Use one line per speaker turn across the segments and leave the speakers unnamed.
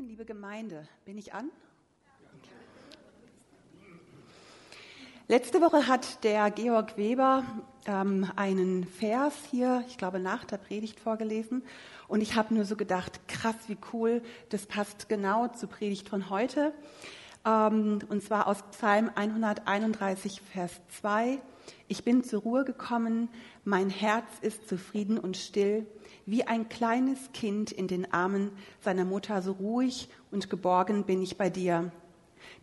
Liebe Gemeinde, bin ich an? Letzte Woche hat der Georg Weber ähm, einen Vers hier, ich glaube nach der Predigt vorgelesen. Und ich habe nur so gedacht, krass, wie cool, das passt genau zur Predigt von heute. Ähm, und zwar aus Psalm 131, Vers 2. Ich bin zur Ruhe gekommen, mein Herz ist zufrieden und still, wie ein kleines Kind in den Armen seiner Mutter, so ruhig und geborgen bin ich bei dir.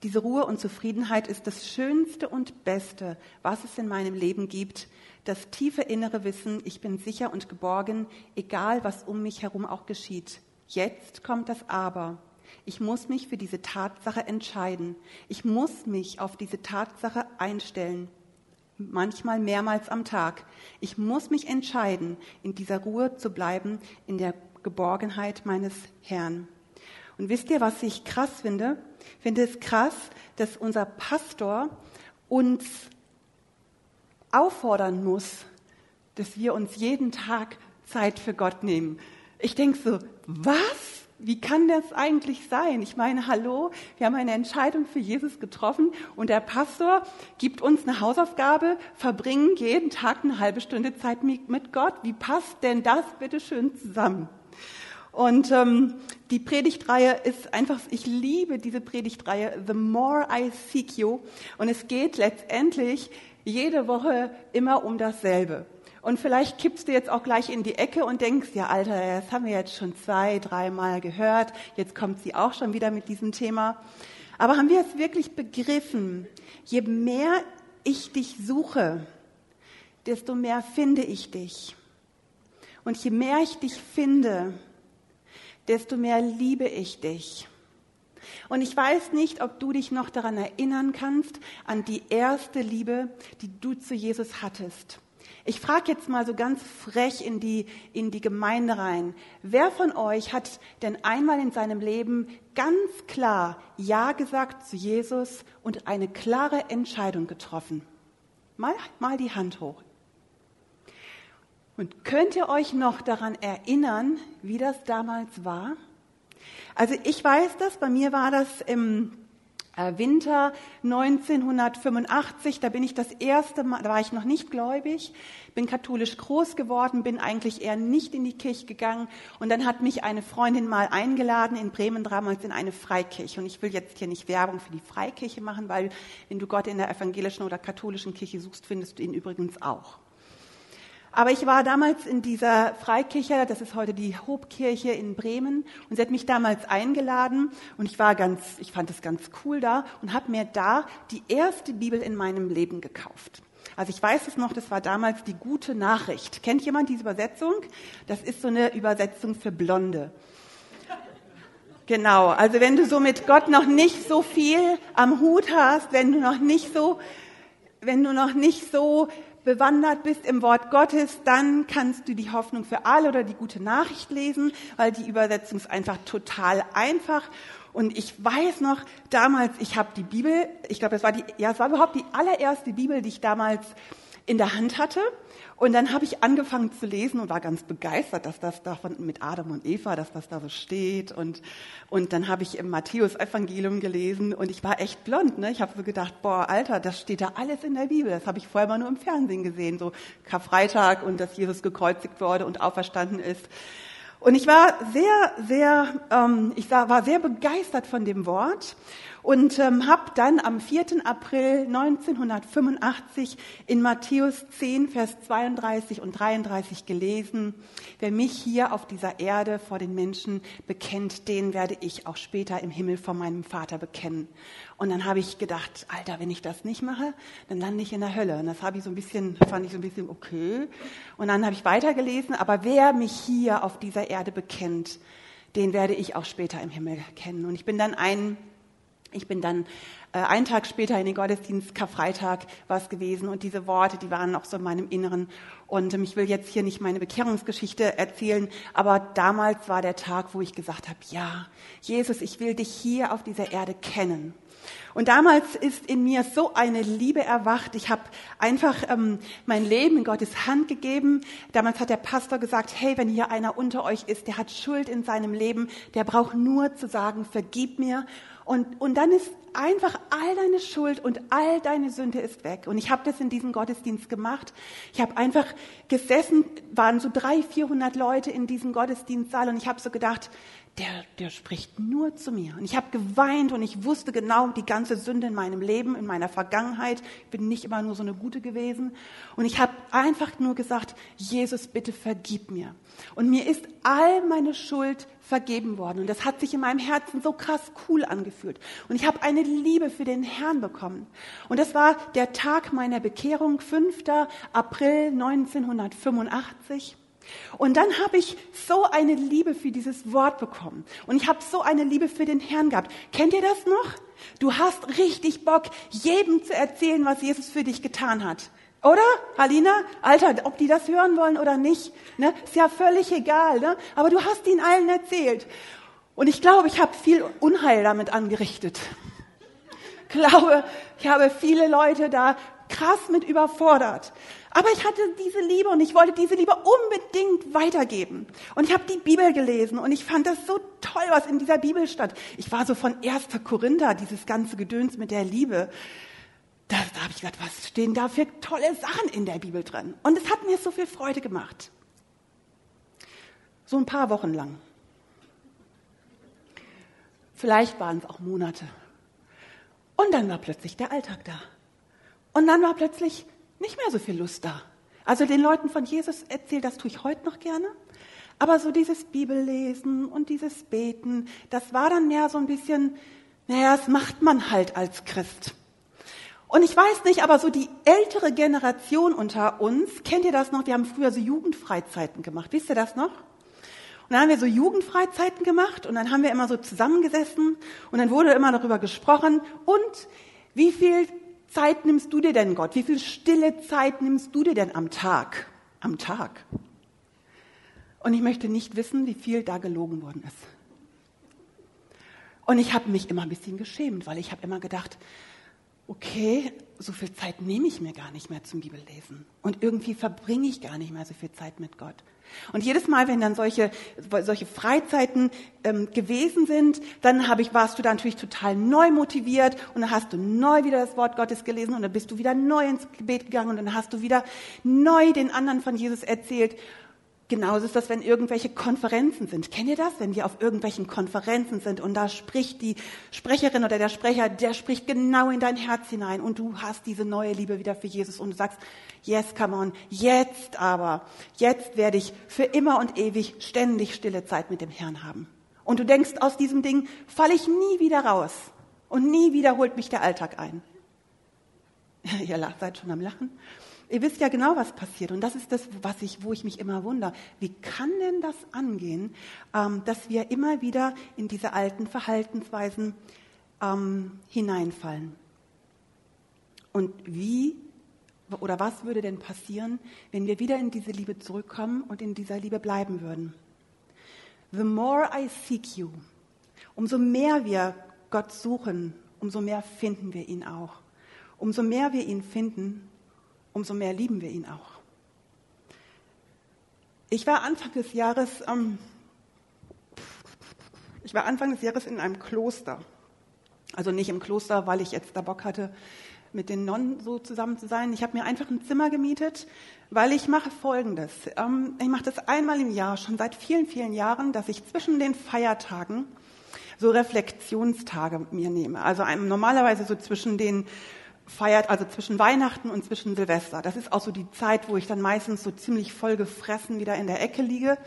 Diese Ruhe und Zufriedenheit ist das Schönste und Beste, was es in meinem Leben gibt. Das tiefe innere Wissen, ich bin sicher und geborgen, egal was um mich herum auch geschieht. Jetzt kommt das Aber. Ich muss mich für diese Tatsache entscheiden. Ich muss mich auf diese Tatsache einstellen. Manchmal mehrmals am Tag. Ich muss mich entscheiden, in dieser Ruhe zu bleiben, in der Geborgenheit meines Herrn. Und wisst ihr, was ich krass finde? Ich finde es krass, dass unser Pastor uns auffordern muss, dass wir uns jeden Tag Zeit für Gott nehmen. Ich denke so, was? Wie kann das eigentlich sein? Ich meine, hallo, wir haben eine Entscheidung für Jesus getroffen und der Pastor gibt uns eine Hausaufgabe, verbringen jeden Tag eine halbe Stunde Zeit mit Gott. Wie passt denn das bitte schön zusammen? Und ähm, die Predigtreihe ist einfach, ich liebe diese Predigtreihe, The More I Seek You. Und es geht letztendlich jede Woche immer um dasselbe. Und vielleicht kippst du jetzt auch gleich in die Ecke und denkst, ja Alter, das haben wir jetzt schon zwei, dreimal gehört, jetzt kommt sie auch schon wieder mit diesem Thema. Aber haben wir es wirklich begriffen? Je mehr ich dich suche, desto mehr finde ich dich. Und je mehr ich dich finde, desto mehr liebe ich dich. Und ich weiß nicht, ob du dich noch daran erinnern kannst, an die erste Liebe, die du zu Jesus hattest. Ich frage jetzt mal so ganz frech in die, in die Gemeinde rein. Wer von euch hat denn einmal in seinem Leben ganz klar Ja gesagt zu Jesus und eine klare Entscheidung getroffen? Mal, mal die Hand hoch. Und könnt ihr euch noch daran erinnern, wie das damals war? Also ich weiß das, bei mir war das im Winter 1985, da bin ich das erste Mal, da war ich noch nicht gläubig, bin katholisch groß geworden, bin eigentlich eher nicht in die Kirche gegangen und dann hat mich eine Freundin mal eingeladen in Bremen damals in eine Freikirche und ich will jetzt hier nicht Werbung für die Freikirche machen, weil wenn du Gott in der evangelischen oder katholischen Kirche suchst, findest du ihn übrigens auch. Aber ich war damals in dieser Freikirche, das ist heute die Hobkirche in Bremen, und sie hat mich damals eingeladen und ich war ganz, ich fand es ganz cool da und habe mir da die erste Bibel in meinem Leben gekauft. Also ich weiß es noch, das war damals die gute Nachricht. Kennt jemand diese Übersetzung? Das ist so eine Übersetzung für Blonde. Genau, also wenn du so mit Gott noch nicht so viel am Hut hast, wenn du noch nicht so, wenn du noch nicht so bewandert bist im Wort Gottes, dann kannst du die Hoffnung für alle oder die gute Nachricht lesen, weil die Übersetzung ist einfach total einfach. Und ich weiß noch, damals, ich habe die Bibel, ich glaube, es war die, ja, es war überhaupt die allererste Bibel, die ich damals in der Hand hatte. Und dann habe ich angefangen zu lesen und war ganz begeistert, dass das davon mit Adam und Eva, dass das da so steht. Und, und dann habe ich im Matthäus-Evangelium gelesen und ich war echt blond. Ne? Ich habe so gedacht, boah, Alter, das steht da alles in der Bibel. Das habe ich vorher mal nur im Fernsehen gesehen, so Karfreitag und dass Jesus gekreuzigt wurde und auferstanden ist. Und ich war sehr, sehr, ähm, ich war sehr begeistert von dem Wort und ähm, habe dann am 4. April 1985 in Matthäus 10, Vers 32 und 33 gelesen, wer mich hier auf dieser Erde vor den Menschen bekennt, den werde ich auch später im Himmel vor meinem Vater bekennen. Und dann habe ich gedacht, Alter, wenn ich das nicht mache, dann lande ich in der Hölle. Und das habe ich so ein bisschen, fand ich so ein bisschen okay. Und dann habe ich weitergelesen, aber wer mich hier auf dieser Erde bekennt, den werde ich auch später im Himmel kennen. Und ich bin dann ein ich bin dann äh, einen Tag später in den Gottesdienst, Karfreitag war es gewesen und diese Worte, die waren noch so in meinem Inneren. Und ähm, ich will jetzt hier nicht meine Bekehrungsgeschichte erzählen, aber damals war der Tag, wo ich gesagt habe, ja, Jesus, ich will dich hier auf dieser Erde kennen. Und damals ist in mir so eine Liebe erwacht. Ich habe einfach ähm, mein Leben in Gottes Hand gegeben. Damals hat der Pastor gesagt, hey, wenn hier einer unter euch ist, der hat Schuld in seinem Leben, der braucht nur zu sagen, vergib mir. Und, und dann ist einfach all deine Schuld und all deine Sünde ist weg. Und ich habe das in diesem Gottesdienst gemacht. Ich habe einfach gesessen, waren so drei, vierhundert Leute in diesem Gottesdienstsaal und ich habe so gedacht, der, der spricht nur zu mir. Und ich habe geweint und ich wusste genau die ganze Sünde in meinem Leben, in meiner Vergangenheit. Ich bin nicht immer nur so eine Gute gewesen. Und ich habe einfach nur gesagt, Jesus, bitte vergib mir. Und mir ist all meine Schuld vergeben worden. Und das hat sich in meinem Herzen so krass cool angefühlt. Und ich habe eine Liebe für den Herrn bekommen. Und das war der Tag meiner Bekehrung, 5. April 1985. Und dann habe ich so eine Liebe für dieses Wort bekommen. Und ich habe so eine Liebe für den Herrn gehabt. Kennt ihr das noch? Du hast richtig Bock, jedem zu erzählen, was Jesus für dich getan hat. Oder, Halina? Alter, ob die das hören wollen oder nicht, ne? ist ja völlig egal. Ne? Aber du hast ihnen allen erzählt. Und ich glaube, ich habe viel Unheil damit angerichtet. Ich glaube, ich habe viele Leute da krass mit überfordert. Aber ich hatte diese Liebe und ich wollte diese Liebe unbedingt weitergeben. Und ich habe die Bibel gelesen und ich fand das so toll, was in dieser Bibel stand. Ich war so von 1. Korinther, dieses ganze Gedöns mit der Liebe. Da, da habe ich gedacht, was stehen da für tolle Sachen in der Bibel drin? Und es hat mir so viel Freude gemacht. So ein paar Wochen lang. Vielleicht waren es auch Monate. Und dann war plötzlich der Alltag da. Und dann war plötzlich nicht mehr so viel Lust da. Also den Leuten von Jesus erzählt, das tue ich heute noch gerne. Aber so dieses Bibellesen und dieses Beten, das war dann mehr so ein bisschen, naja, das macht man halt als Christ. Und ich weiß nicht, aber so die ältere Generation unter uns, kennt ihr das noch? Wir haben früher so Jugendfreizeiten gemacht. Wisst ihr das noch? Und dann haben wir so Jugendfreizeiten gemacht und dann haben wir immer so zusammengesessen und dann wurde immer darüber gesprochen und wie viel Zeit nimmst du dir denn, Gott? Wie viel stille Zeit nimmst du dir denn am Tag? Am Tag. Und ich möchte nicht wissen, wie viel da gelogen worden ist. Und ich habe mich immer ein bisschen geschämt, weil ich habe immer gedacht, okay, so viel Zeit nehme ich mir gar nicht mehr zum Bibellesen. Und irgendwie verbringe ich gar nicht mehr so viel Zeit mit Gott. Und jedes Mal, wenn dann solche, solche Freizeiten ähm, gewesen sind, dann hab ich, warst du da natürlich total neu motiviert und dann hast du neu wieder das Wort Gottes gelesen und dann bist du wieder neu ins Gebet gegangen und dann hast du wieder neu den anderen von Jesus erzählt. Genauso ist das, wenn irgendwelche Konferenzen sind. Kennt ihr das? Wenn wir auf irgendwelchen Konferenzen sind und da spricht die Sprecherin oder der Sprecher, der spricht genau in dein Herz hinein und du hast diese neue Liebe wieder für Jesus und du sagst, yes, come on, jetzt aber, jetzt werde ich für immer und ewig ständig stille Zeit mit dem Herrn haben. Und du denkst, aus diesem Ding falle ich nie wieder raus und nie wieder holt mich der Alltag ein. Ihr seid schon am Lachen. Ihr wisst ja genau, was passiert. Und das ist das, was ich, wo ich mich immer wundere. Wie kann denn das angehen, ähm, dass wir immer wieder in diese alten Verhaltensweisen ähm, hineinfallen? Und wie oder was würde denn passieren, wenn wir wieder in diese Liebe zurückkommen und in dieser Liebe bleiben würden? The more I seek you, umso mehr wir Gott suchen, umso mehr finden wir ihn auch. Umso mehr wir ihn finden, umso mehr lieben wir ihn auch. Ich war Anfang des Jahres, ähm, ich war Anfang des Jahres in einem Kloster. Also nicht im Kloster, weil ich jetzt da Bock hatte, mit den Nonnen so zusammen zu sein. Ich habe mir einfach ein Zimmer gemietet, weil ich mache Folgendes. Ähm, ich mache das einmal im Jahr, schon seit vielen, vielen Jahren, dass ich zwischen den Feiertagen so Reflexionstage mir nehme. Also normalerweise so zwischen den feiert, also zwischen Weihnachten und zwischen Silvester. Das ist auch so die Zeit, wo ich dann meistens so ziemlich voll gefressen wieder in der Ecke liege.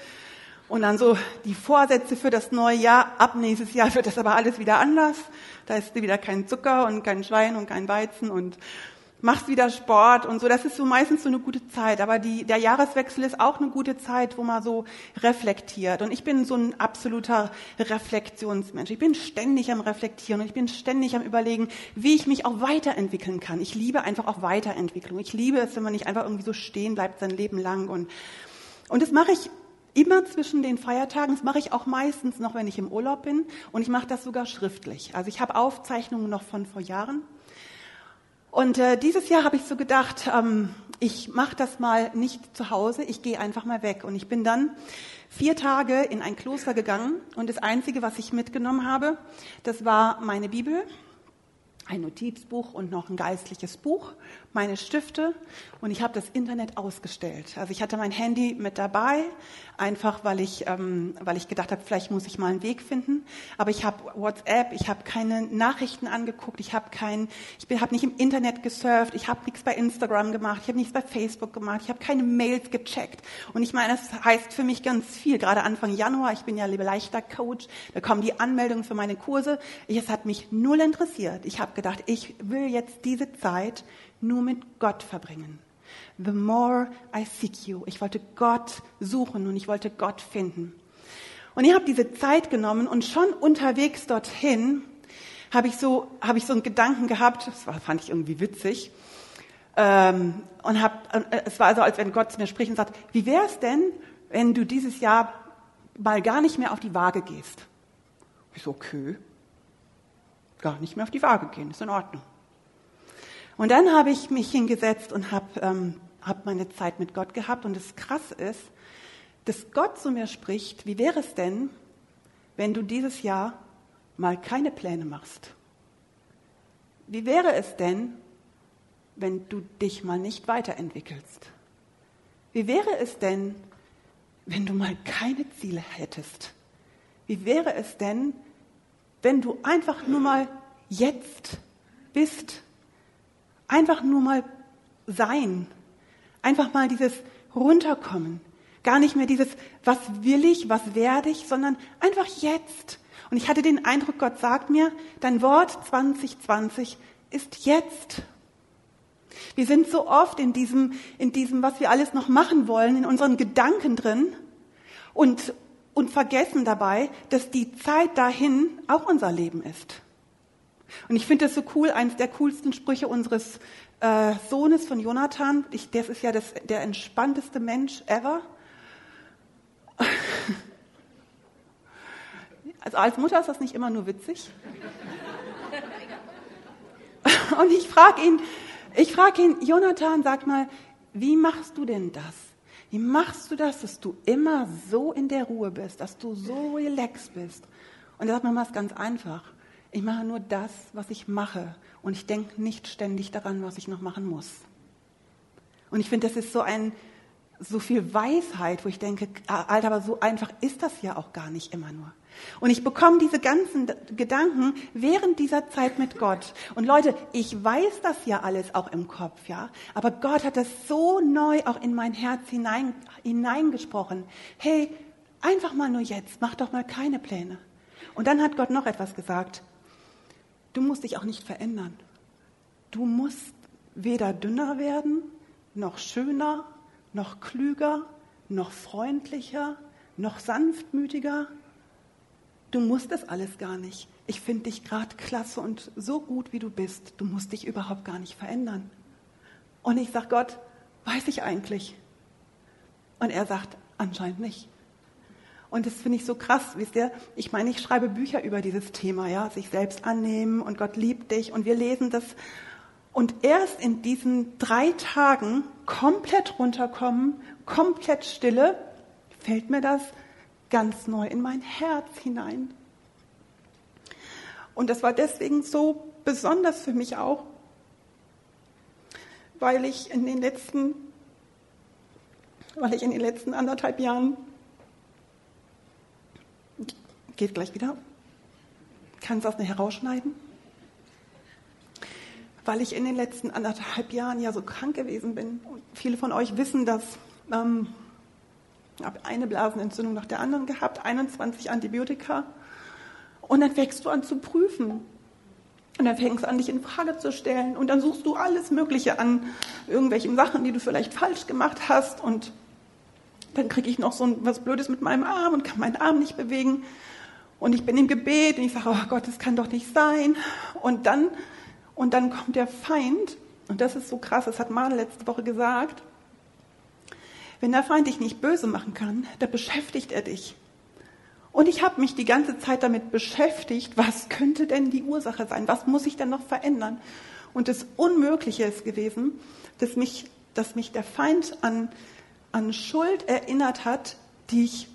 Und dann so die Vorsätze für das neue Jahr. Ab nächstes Jahr wird das aber alles wieder anders. Da ist wieder kein Zucker und kein Schwein und kein Weizen und machst wieder Sport und so. Das ist so meistens so eine gute Zeit. Aber die, der Jahreswechsel ist auch eine gute Zeit, wo man so reflektiert. Und ich bin so ein absoluter Reflexionsmensch. Ich bin ständig am Reflektieren und ich bin ständig am Überlegen, wie ich mich auch weiterentwickeln kann. Ich liebe einfach auch Weiterentwicklung. Ich liebe es, wenn man nicht einfach irgendwie so stehen bleibt sein Leben lang. Und, und das mache ich immer zwischen den Feiertagen. Das mache ich auch meistens noch, wenn ich im Urlaub bin. Und ich mache das sogar schriftlich. Also ich habe Aufzeichnungen noch von vor Jahren. Und äh, dieses Jahr habe ich so gedacht, ähm, ich mache das mal nicht zu Hause, ich gehe einfach mal weg. Und ich bin dann vier Tage in ein Kloster gegangen und das Einzige, was ich mitgenommen habe, das war meine Bibel, ein Notizbuch und noch ein geistliches Buch, meine Stifte und ich habe das Internet ausgestellt. Also ich hatte mein Handy mit dabei, einfach weil ich, ähm, weil ich gedacht habe, vielleicht muss ich mal einen Weg finden. Aber ich habe WhatsApp, ich habe keine Nachrichten angeguckt, ich habe kein, ich habe nicht im Internet gesurft, ich habe nichts bei Instagram gemacht, ich habe nichts bei Facebook gemacht, ich habe keine Mails gecheckt. Und ich meine, das heißt für mich ganz viel. Gerade Anfang Januar, ich bin ja leichter Coach, da kommen die Anmeldungen für meine Kurse. Es hat mich null interessiert. Ich habe gedacht, ich will jetzt diese Zeit nur mit Gott verbringen. The more I seek you. Ich wollte Gott suchen und ich wollte Gott finden. Und ich habe diese Zeit genommen und schon unterwegs dorthin habe ich so habe ich so einen Gedanken gehabt. Das war, fand ich irgendwie witzig. Ähm, und hab, äh, es war so, als wenn Gott zu mir spricht und sagt: Wie wäre es denn, wenn du dieses Jahr mal gar nicht mehr auf die Waage gehst? Ich so okay, gar nicht mehr auf die Waage gehen, ist in Ordnung. Und dann habe ich mich hingesetzt und habe ähm, hab meine Zeit mit Gott gehabt. Und das Krasse ist, dass Gott zu mir spricht, wie wäre es denn, wenn du dieses Jahr mal keine Pläne machst? Wie wäre es denn, wenn du dich mal nicht weiterentwickelst? Wie wäre es denn, wenn du mal keine Ziele hättest? Wie wäre es denn, wenn du einfach nur mal jetzt bist Einfach nur mal sein. Einfach mal dieses runterkommen. Gar nicht mehr dieses, was will ich, was werde ich, sondern einfach jetzt. Und ich hatte den Eindruck, Gott sagt mir, dein Wort 2020 ist jetzt. Wir sind so oft in diesem, in diesem, was wir alles noch machen wollen, in unseren Gedanken drin und, und vergessen dabei, dass die Zeit dahin auch unser Leben ist. Und ich finde das so cool, eines der coolsten Sprüche unseres äh, Sohnes von Jonathan. Ich, der ist ja das, der entspannteste Mensch ever. Also als Mutter ist das nicht immer nur witzig. Und ich frage ihn, ich frage ihn, Jonathan, sag mal, wie machst du denn das? Wie machst du das, dass du immer so in der Ruhe bist, dass du so relaxed bist? Und er sagt, Mama, ist ganz einfach. Ich mache nur das, was ich mache und ich denke nicht ständig daran, was ich noch machen muss. Und ich finde, das ist so ein, so viel Weisheit, wo ich denke, ah, Alter, aber so einfach ist das ja auch gar nicht immer nur. Und ich bekomme diese ganzen Gedanken während dieser Zeit mit Gott. Und Leute, ich weiß das ja alles auch im Kopf, ja. Aber Gott hat das so neu auch in mein Herz hinein, hineingesprochen. Hey, einfach mal nur jetzt, mach doch mal keine Pläne. Und dann hat Gott noch etwas gesagt. Du musst dich auch nicht verändern. Du musst weder dünner werden, noch schöner, noch klüger, noch freundlicher, noch sanftmütiger. Du musst es alles gar nicht. Ich finde dich gerade klasse und so gut, wie du bist. Du musst dich überhaupt gar nicht verändern. Und ich sage Gott, weiß ich eigentlich? Und er sagt, anscheinend nicht. Und das finde ich so krass, wisst ihr? Ich meine, ich schreibe Bücher über dieses Thema, ja, sich selbst annehmen und Gott liebt dich und wir lesen das. Und erst in diesen drei Tagen komplett runterkommen, komplett Stille, fällt mir das ganz neu in mein Herz hinein. Und das war deswegen so besonders für mich auch, weil ich in den letzten, weil ich in den letzten anderthalb Jahren Geht gleich wieder. Kannst du das nicht herausschneiden? Weil ich in den letzten anderthalb Jahren ja so krank gewesen bin. Und viele von euch wissen das. Ähm, ich habe eine Blasenentzündung nach der anderen gehabt, 21 Antibiotika. Und dann wächst du an zu prüfen. Und dann fängst du an, dich in Frage zu stellen. Und dann suchst du alles Mögliche an irgendwelchen Sachen, die du vielleicht falsch gemacht hast. Und dann kriege ich noch so was Blödes mit meinem Arm und kann meinen Arm nicht bewegen. Und ich bin im Gebet und ich sage, oh Gott, das kann doch nicht sein. Und dann, und dann kommt der Feind. Und das ist so krass, das hat Mane letzte Woche gesagt. Wenn der Feind dich nicht böse machen kann, dann beschäftigt er dich. Und ich habe mich die ganze Zeit damit beschäftigt, was könnte denn die Ursache sein? Was muss ich denn noch verändern? Und das Unmögliche ist gewesen, dass mich, dass mich der Feind an, an Schuld erinnert hat, die ich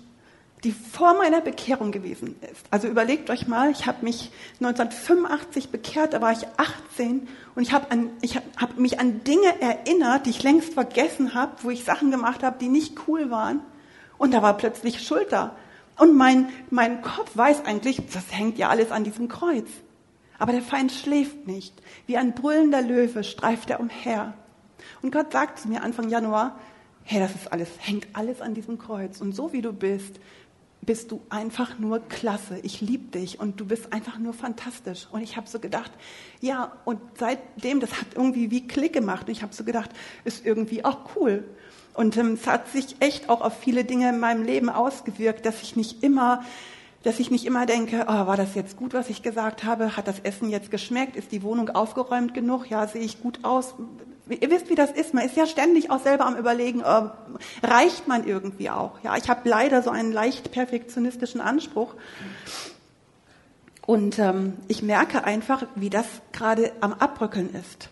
die vor meiner Bekehrung gewesen ist. Also überlegt euch mal, ich habe mich 1985 bekehrt, da war ich 18 und ich habe hab, hab mich an Dinge erinnert, die ich längst vergessen habe, wo ich Sachen gemacht habe, die nicht cool waren. Und da war plötzlich Schuld da. Und mein, mein Kopf weiß eigentlich, das hängt ja alles an diesem Kreuz. Aber der Feind schläft nicht. Wie ein brüllender Löwe streift er umher. Und Gott sagt zu mir Anfang Januar, hey, das ist alles, hängt alles an diesem Kreuz. Und so wie du bist, bist du einfach nur klasse. Ich liebe dich und du bist einfach nur fantastisch. Und ich habe so gedacht, ja, und seitdem, das hat irgendwie wie Klick gemacht. Und ich habe so gedacht, ist irgendwie auch cool. Und ähm, es hat sich echt auch auf viele Dinge in meinem Leben ausgewirkt, dass ich nicht immer dass ich nicht immer denke, oh, war das jetzt gut, was ich gesagt habe? Hat das Essen jetzt geschmeckt? Ist die Wohnung aufgeräumt genug? Ja, sehe ich gut aus? Ihr wisst, wie das ist. Man ist ja ständig auch selber am Überlegen, oh, reicht man irgendwie auch? Ja, ich habe leider so einen leicht perfektionistischen Anspruch. Und ähm, ich merke einfach, wie das gerade am Abrückeln ist.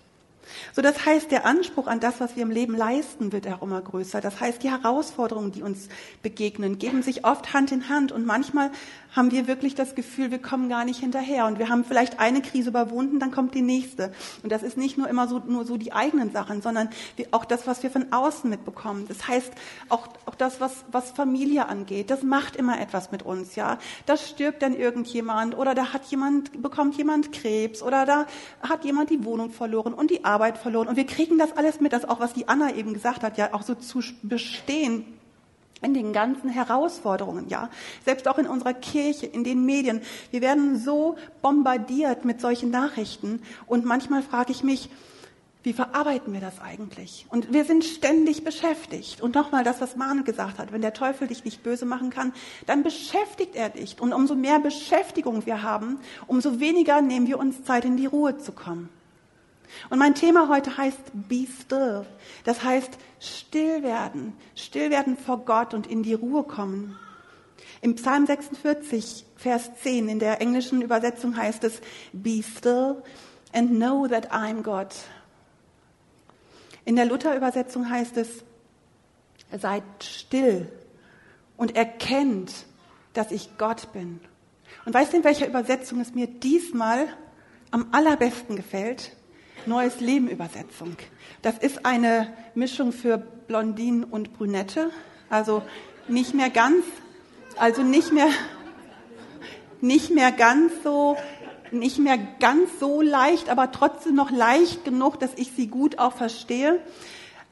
So, das heißt, der Anspruch an das, was wir im Leben leisten, wird auch immer größer. Das heißt, die Herausforderungen, die uns begegnen, geben sich oft Hand in Hand. Und manchmal haben wir wirklich das Gefühl, wir kommen gar nicht hinterher. Und wir haben vielleicht eine Krise überwunden, dann kommt die nächste. Und das ist nicht nur immer so, nur so die eigenen Sachen, sondern auch das, was wir von außen mitbekommen. Das heißt, auch, auch das, was, was Familie angeht, das macht immer etwas mit uns, ja. Da stirbt dann irgendjemand oder da hat jemand, bekommt jemand Krebs oder da hat jemand die Wohnung verloren und die Arbeit verloren. Und wir kriegen das alles mit, das auch, was die Anna eben gesagt hat, ja, auch so zu bestehen in den ganzen Herausforderungen, ja. Selbst auch in unserer Kirche, in den Medien. Wir werden so bombardiert mit solchen Nachrichten. Und manchmal frage ich mich, wie verarbeiten wir das eigentlich? Und wir sind ständig beschäftigt. Und nochmal das, was Manu gesagt hat, wenn der Teufel dich nicht böse machen kann, dann beschäftigt er dich. Und umso mehr Beschäftigung wir haben, umso weniger nehmen wir uns Zeit, in die Ruhe zu kommen. Und mein Thema heute heißt Be Still. Das heißt still werden, still werden vor Gott und in die Ruhe kommen. Im Psalm 46, Vers 10 in der englischen Übersetzung heißt es Be still and know that I'm God. In der Luther-Übersetzung heißt es Seid still und erkennt, dass ich Gott bin. Und weißt du, in welcher Übersetzung es mir diesmal am allerbesten gefällt? Neues Leben Übersetzung. Das ist eine Mischung für Blondinen und Brünette. Also nicht mehr ganz, also nicht mehr, nicht mehr ganz so, nicht mehr ganz so leicht, aber trotzdem noch leicht genug, dass ich sie gut auch verstehe.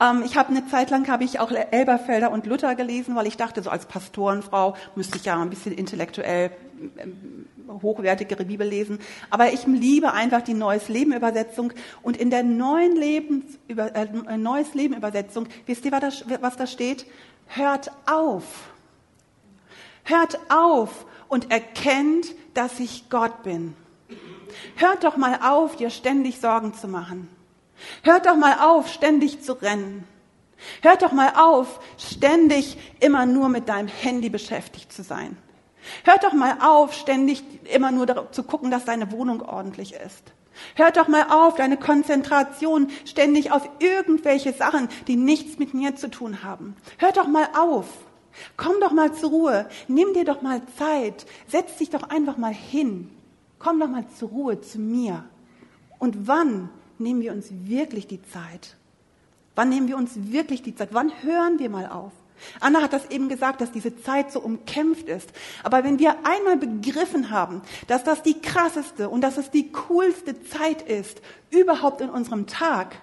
Ähm, ich habe eine Zeit lang habe ich auch Elberfelder und Luther gelesen, weil ich dachte, so als Pastorenfrau müsste ich ja ein bisschen intellektuell ähm, hochwertigere Bibel lesen. Aber ich liebe einfach die Neues Leben Übersetzung. Und in der neuen Lebens, äh, Neues Leben Übersetzung, wisst ihr, was da, was da steht? Hört auf. Hört auf und erkennt, dass ich Gott bin. Hört doch mal auf, dir ständig Sorgen zu machen. Hört doch mal auf, ständig zu rennen. Hört doch mal auf, ständig immer nur mit deinem Handy beschäftigt zu sein. Hört doch mal auf, ständig immer nur zu gucken, dass deine Wohnung ordentlich ist. Hört doch mal auf, deine Konzentration ständig auf irgendwelche Sachen, die nichts mit mir zu tun haben. Hört doch mal auf. Komm doch mal zur Ruhe. Nimm dir doch mal Zeit. Setz dich doch einfach mal hin. Komm doch mal zur Ruhe zu mir. Und wann nehmen wir uns wirklich die Zeit? Wann nehmen wir uns wirklich die Zeit? Wann hören wir mal auf? Anna hat das eben gesagt, dass diese Zeit so umkämpft ist. Aber wenn wir einmal begriffen haben, dass das die krasseste und dass es die coolste Zeit ist, überhaupt in unserem Tag,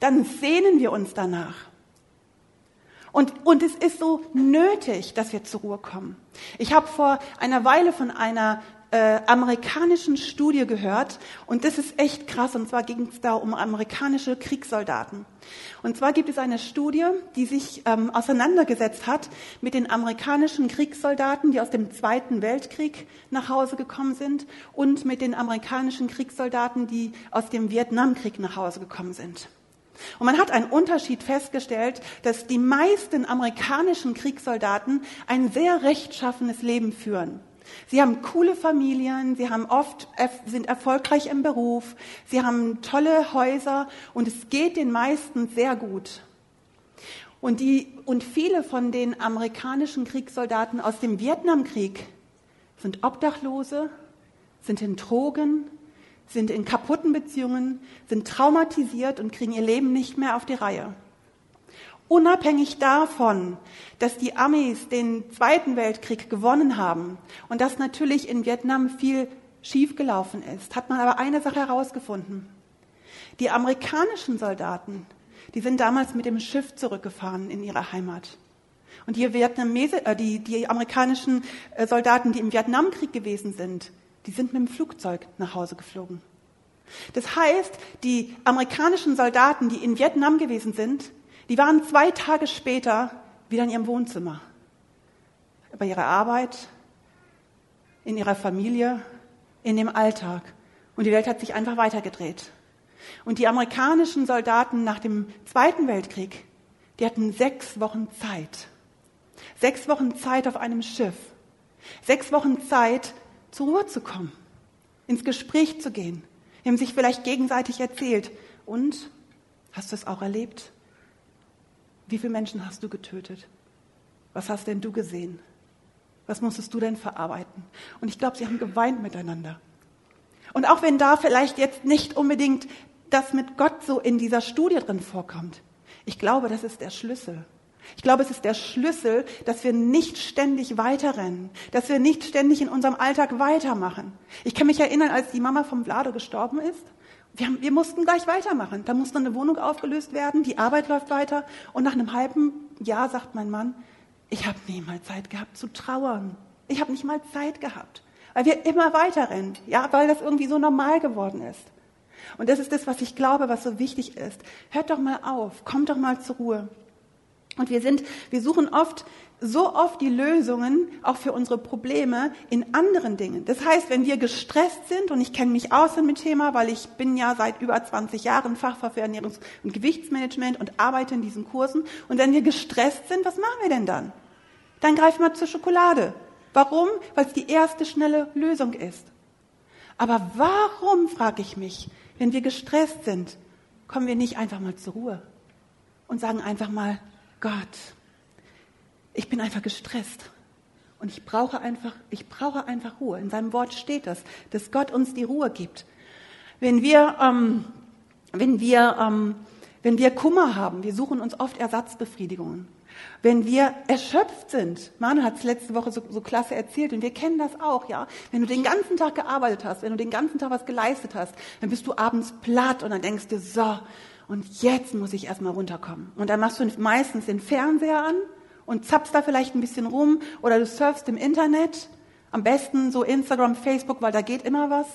dann sehnen wir uns danach. Und, und es ist so nötig, dass wir zur Ruhe kommen. Ich habe vor einer Weile von einer äh, amerikanischen Studie gehört und das ist echt krass und zwar ging es da um amerikanische Kriegssoldaten. Und zwar gibt es eine Studie, die sich ähm, auseinandergesetzt hat mit den amerikanischen Kriegssoldaten, die aus dem Zweiten Weltkrieg nach Hause gekommen sind und mit den amerikanischen Kriegssoldaten, die aus dem Vietnamkrieg nach Hause gekommen sind. Und man hat einen Unterschied festgestellt, dass die meisten amerikanischen Kriegssoldaten ein sehr rechtschaffenes Leben führen. Sie haben coole Familien, sie haben oft, sind erfolgreich im Beruf, sie haben tolle Häuser und es geht den meisten sehr gut. Und, die, und viele von den amerikanischen Kriegssoldaten aus dem Vietnamkrieg sind Obdachlose, sind in Drogen, sind in kaputten Beziehungen, sind traumatisiert und kriegen ihr Leben nicht mehr auf die Reihe. Unabhängig davon, dass die Amis den Zweiten Weltkrieg gewonnen haben und dass natürlich in Vietnam viel schiefgelaufen ist, hat man aber eine Sache herausgefunden. Die amerikanischen Soldaten, die sind damals mit dem Schiff zurückgefahren in ihre Heimat. Und die, Vietnamese, äh, die, die amerikanischen äh, Soldaten, die im Vietnamkrieg gewesen sind, die sind mit dem Flugzeug nach Hause geflogen. Das heißt, die amerikanischen Soldaten, die in Vietnam gewesen sind, die waren zwei Tage später wieder in ihrem Wohnzimmer. Bei ihrer Arbeit, in ihrer Familie, in dem Alltag. Und die Welt hat sich einfach weitergedreht. Und die amerikanischen Soldaten nach dem Zweiten Weltkrieg, die hatten sechs Wochen Zeit. Sechs Wochen Zeit auf einem Schiff. Sechs Wochen Zeit, zur Ruhe zu kommen, ins Gespräch zu gehen. Die haben sich vielleicht gegenseitig erzählt. Und hast du es auch erlebt? Wie viele Menschen hast du getötet? Was hast denn du gesehen? Was musstest du denn verarbeiten? Und ich glaube, sie haben geweint miteinander. Und auch wenn da vielleicht jetzt nicht unbedingt das mit Gott so in dieser Studie drin vorkommt, ich glaube, das ist der Schlüssel. Ich glaube, es ist der Schlüssel, dass wir nicht ständig weiterrennen, dass wir nicht ständig in unserem Alltag weitermachen. Ich kann mich erinnern, als die Mama vom Vlado gestorben ist, wir, haben, wir mussten gleich weitermachen. Da musste eine Wohnung aufgelöst werden, die Arbeit läuft weiter. Und nach einem halben Jahr sagt mein Mann, ich habe nie mal Zeit gehabt zu trauern. Ich habe nicht mal Zeit gehabt. Weil wir immer weiterrennen. Ja, weil das irgendwie so normal geworden ist. Und das ist das, was ich glaube, was so wichtig ist. Hört doch mal auf, kommt doch mal zur Ruhe. Und wir sind, wir suchen oft so oft die Lösungen auch für unsere Probleme in anderen Dingen. Das heißt, wenn wir gestresst sind, und ich kenne mich aus in dem Thema, weil ich bin ja seit über 20 Jahren Fachfrau für Ernährungs- und Gewichtsmanagement und arbeite in diesen Kursen, und wenn wir gestresst sind, was machen wir denn dann? Dann greifen wir zur Schokolade. Warum? Weil es die erste schnelle Lösung ist. Aber warum, frage ich mich, wenn wir gestresst sind, kommen wir nicht einfach mal zur Ruhe und sagen einfach mal, Gott, ich bin einfach gestresst. Und ich brauche einfach, ich brauche einfach Ruhe. In seinem Wort steht das, dass Gott uns die Ruhe gibt. Wenn wir, ähm, wenn wir, ähm, wenn wir Kummer haben, wir suchen uns oft Ersatzbefriedigungen. Wenn wir erschöpft sind, Manu hat es letzte Woche so, so klasse erzählt und wir kennen das auch, ja. Wenn du den ganzen Tag gearbeitet hast, wenn du den ganzen Tag was geleistet hast, dann bist du abends platt und dann denkst du, so, und jetzt muss ich erstmal runterkommen. Und dann machst du meistens den Fernseher an und zappst da vielleicht ein bisschen rum oder du surfst im Internet, am besten so Instagram, Facebook, weil da geht immer was.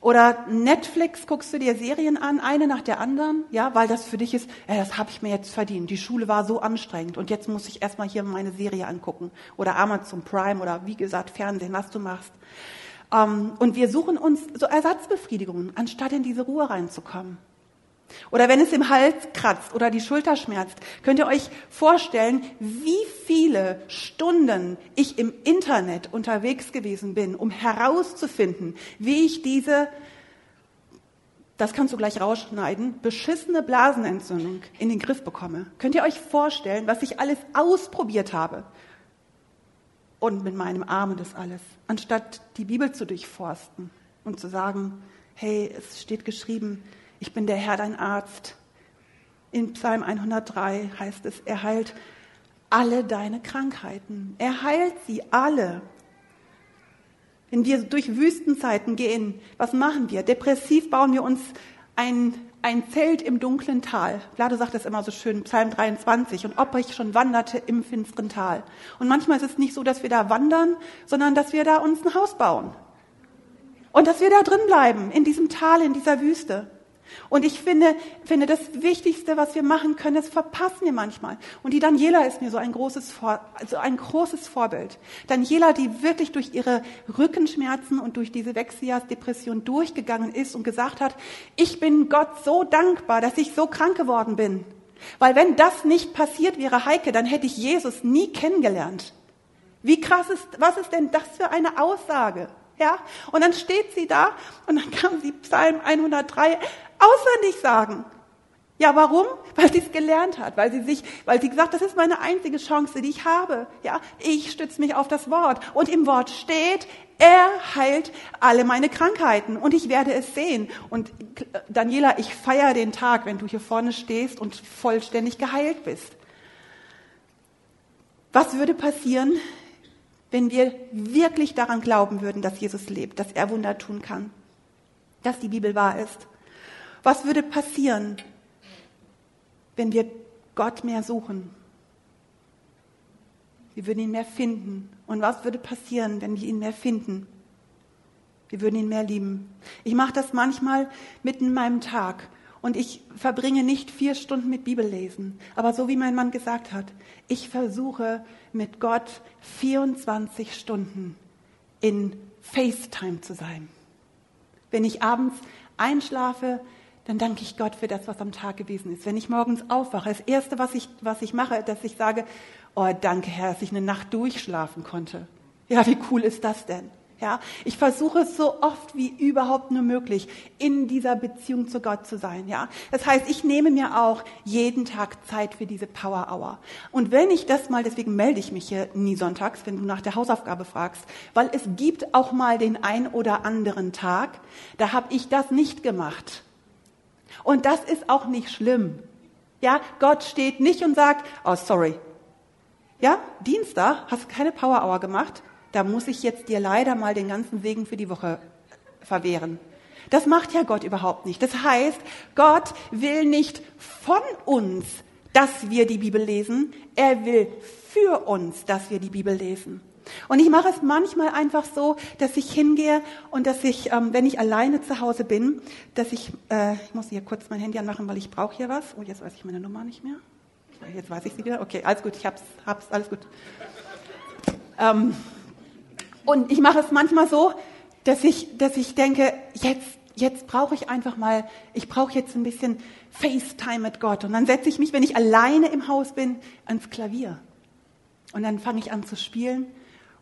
Oder Netflix guckst du dir Serien an, eine nach der anderen, ja, weil das für dich ist, ja, das habe ich mir jetzt verdient. Die Schule war so anstrengend und jetzt muss ich erstmal hier meine Serie angucken oder Amazon Prime oder wie gesagt Fernsehen, was du machst. Ähm, und wir suchen uns so Ersatzbefriedigungen, anstatt in diese Ruhe reinzukommen. Oder wenn es im Hals kratzt oder die Schulter schmerzt, könnt ihr euch vorstellen, wie viele Stunden ich im Internet unterwegs gewesen bin, um herauszufinden, wie ich diese, das kannst du gleich rausschneiden, beschissene Blasenentzündung in den Griff bekomme. Könnt ihr euch vorstellen, was ich alles ausprobiert habe? Und mit meinem Arm das alles, anstatt die Bibel zu durchforsten und zu sagen, hey, es steht geschrieben, ich bin der Herr, dein Arzt. In Psalm 103 heißt es, er heilt alle deine Krankheiten. Er heilt sie alle. Wenn wir durch Wüstenzeiten gehen, was machen wir? Depressiv bauen wir uns ein, ein Zelt im dunklen Tal. Vlado sagt das immer so schön, Psalm 23. Und ob ich schon wanderte im finsteren Tal. Und manchmal ist es nicht so, dass wir da wandern, sondern dass wir da uns ein Haus bauen. Und dass wir da drin bleiben, in diesem Tal, in dieser Wüste. Und ich finde, finde, das Wichtigste, was wir machen können, das verpassen wir manchmal. Und die Daniela ist mir so ein großes, Vor also ein großes Vorbild. Daniela, die wirklich durch ihre Rückenschmerzen und durch diese Wechseljahrsdepression durchgegangen ist und gesagt hat, ich bin Gott so dankbar, dass ich so krank geworden bin. Weil wenn das nicht passiert wäre, Heike, dann hätte ich Jesus nie kennengelernt. Wie krass ist, was ist denn das für eine Aussage? Ja? Und dann steht sie da und dann kann sie Psalm 103 auswendig sagen. Ja, warum? Weil sie es gelernt hat, weil sie sich, weil sie gesagt, das ist meine einzige Chance, die ich habe. Ja, ich stütze mich auf das Wort und im Wort steht, er heilt alle meine Krankheiten und ich werde es sehen. Und Daniela, ich feiere den Tag, wenn du hier vorne stehst und vollständig geheilt bist. Was würde passieren, wenn wir wirklich daran glauben würden, dass Jesus lebt, dass er Wunder tun kann, dass die Bibel wahr ist. Was würde passieren, wenn wir Gott mehr suchen? Wir würden ihn mehr finden. Und was würde passieren, wenn wir ihn mehr finden? Wir würden ihn mehr lieben. Ich mache das manchmal mitten in meinem Tag und ich verbringe nicht vier Stunden mit Bibellesen. Aber so wie mein Mann gesagt hat, ich versuche mit Gott 24 Stunden in FaceTime zu sein. Wenn ich abends einschlafe, dann danke ich Gott für das, was am Tag gewesen ist. Wenn ich morgens aufwache, das Erste, was ich, was ich mache, dass ich sage, oh, danke Herr, dass ich eine Nacht durchschlafen konnte. Ja, wie cool ist das denn? Ja, ich versuche so oft wie überhaupt nur möglich in dieser Beziehung zu Gott zu sein. Ja, das heißt, ich nehme mir auch jeden Tag Zeit für diese Power Hour. Und wenn ich das mal, deswegen melde ich mich hier nie sonntags, wenn du nach der Hausaufgabe fragst, weil es gibt auch mal den ein oder anderen Tag, da habe ich das nicht gemacht. Und das ist auch nicht schlimm. Ja, Gott steht nicht und sagt, oh sorry. Ja, Dienstag hast du keine Power Hour gemacht da muss ich jetzt dir leider mal den ganzen Segen für die Woche verwehren. Das macht ja Gott überhaupt nicht. Das heißt, Gott will nicht von uns, dass wir die Bibel lesen. Er will für uns, dass wir die Bibel lesen. Und ich mache es manchmal einfach so, dass ich hingehe und dass ich, ähm, wenn ich alleine zu Hause bin, dass ich, äh, ich muss hier kurz mein Handy anmachen, weil ich brauche hier was. Oh, jetzt weiß ich meine Nummer nicht mehr. Jetzt weiß ich sie wieder. Okay, alles gut, ich hab's, hab's, alles gut. Ähm, und ich mache es manchmal so, dass ich, dass ich denke, jetzt, jetzt brauche ich einfach mal, ich brauche jetzt ein bisschen FaceTime mit Gott. Und dann setze ich mich, wenn ich alleine im Haus bin, ans Klavier. Und dann fange ich an zu spielen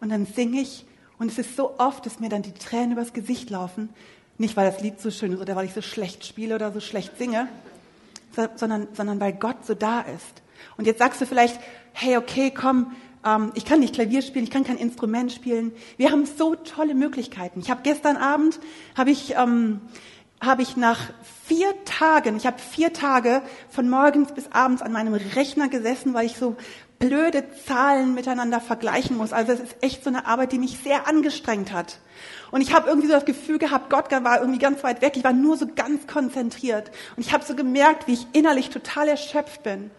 und dann singe ich. Und es ist so oft, dass mir dann die Tränen übers Gesicht laufen. Nicht, weil das Lied so schön ist oder weil ich so schlecht spiele oder so schlecht singe, sondern, sondern weil Gott so da ist. Und jetzt sagst du vielleicht, hey, okay, komm, ähm, ich kann nicht Klavier spielen, ich kann kein Instrument spielen. Wir haben so tolle Möglichkeiten. Ich habe gestern Abend, habe ich, ähm, habe ich nach vier Tagen, ich habe vier Tage von morgens bis abends an meinem Rechner gesessen, weil ich so blöde Zahlen miteinander vergleichen muss. Also es ist echt so eine Arbeit, die mich sehr angestrengt hat. Und ich habe irgendwie so das Gefühl gehabt, Gott war irgendwie ganz weit weg. Ich war nur so ganz konzentriert. Und ich habe so gemerkt, wie ich innerlich total erschöpft bin.